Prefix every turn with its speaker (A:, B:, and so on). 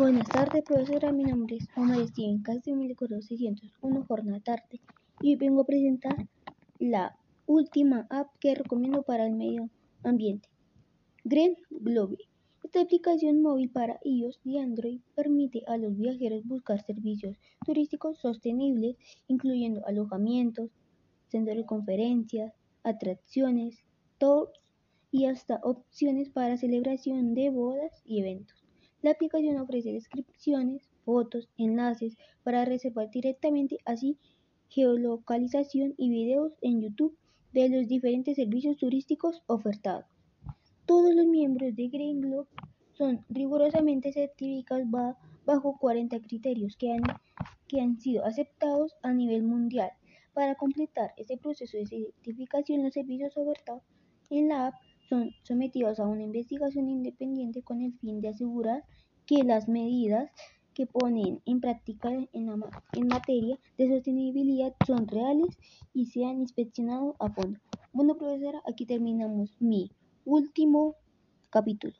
A: Buenas tardes, profesora. Mi nombre es Omar Steven Castro, correo 601 jornada tarde. Y hoy vengo a presentar la última app que recomiendo para el medio ambiente. Green Globe. Esta aplicación móvil para iOS y Android permite a los viajeros buscar servicios turísticos sostenibles, incluyendo alojamientos, centros de conferencias, atracciones, tours y hasta opciones para celebración de bodas y eventos. La aplicación ofrece descripciones, fotos, enlaces para reservar directamente, así geolocalización y videos en YouTube de los diferentes servicios turísticos ofertados. Todos los miembros de Green Globe son rigurosamente certificados bajo 40 criterios que han, que han sido aceptados a nivel mundial. Para completar este proceso de certificación, los servicios ofertados en la app son sometidos a una investigación independiente con el fin de asegurar que las medidas que ponen en práctica en, en materia de sostenibilidad son reales y sean inspeccionados a fondo. Bueno, profesora, aquí terminamos mi último capítulo.